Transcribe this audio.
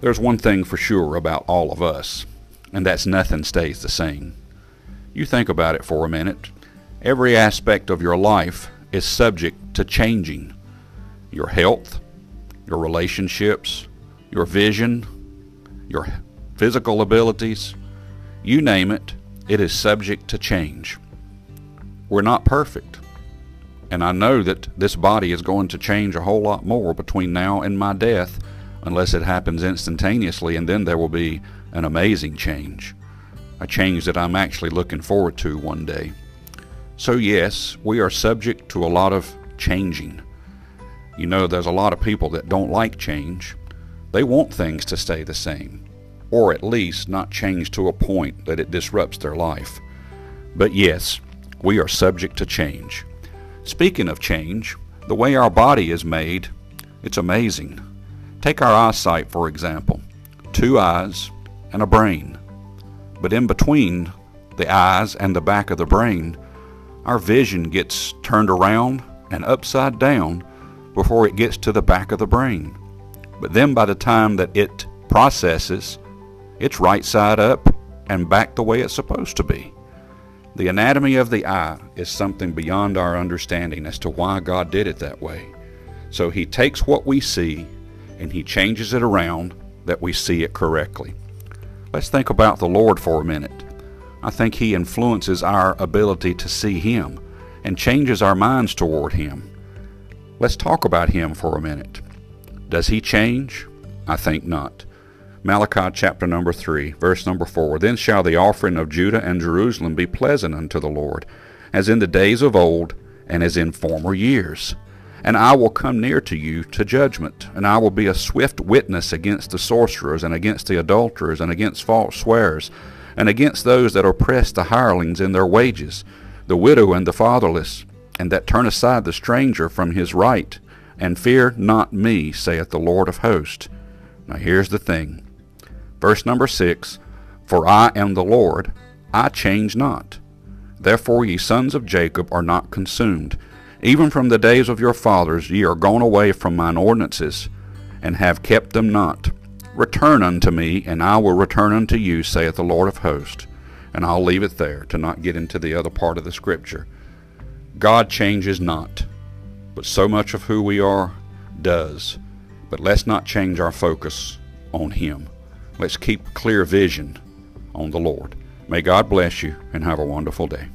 There's one thing for sure about all of us, and that's nothing stays the same. You think about it for a minute. Every aspect of your life is subject to changing. Your health, your relationships, your vision, your physical abilities, you name it, it is subject to change. We're not perfect. And I know that this body is going to change a whole lot more between now and my death unless it happens instantaneously, and then there will be an amazing change. A change that I'm actually looking forward to one day. So, yes, we are subject to a lot of changing. You know, there's a lot of people that don't like change. They want things to stay the same, or at least not change to a point that it disrupts their life. But yes, we are subject to change. Speaking of change, the way our body is made, it's amazing. Take our eyesight, for example two eyes and a brain. But in between the eyes and the back of the brain, our vision gets turned around and upside down before it gets to the back of the brain. But then by the time that it processes, it's right side up and back the way it's supposed to be. The anatomy of the eye is something beyond our understanding as to why God did it that way. So He takes what we see and He changes it around that we see it correctly. Let's think about the Lord for a minute. I think He influences our ability to see Him and changes our minds toward Him. Let's talk about Him for a minute. Does He change? I think not. Malachi chapter number 3, verse number 4 Then shall the offering of Judah and Jerusalem be pleasant unto the Lord, as in the days of old, and as in former years. And I will come near to you to judgment, and I will be a swift witness against the sorcerers, and against the adulterers, and against false swearers, and against those that oppress the hirelings in their wages, the widow and the fatherless, and that turn aside the stranger from his right, and fear not me, saith the Lord of hosts. Now here's the thing. Verse number 6 For I am the Lord, I change not. Therefore ye sons of Jacob are not consumed. Even from the days of your fathers ye are gone away from mine ordinances, and have kept them not. Return unto me, and I will return unto you, saith the Lord of hosts. And I'll leave it there to not get into the other part of the scripture. God changes not, but so much of who we are does. But let's not change our focus on Him. Let's keep clear vision on the Lord. May God bless you and have a wonderful day.